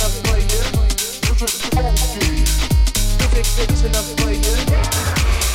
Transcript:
I'm quality, different things in a player.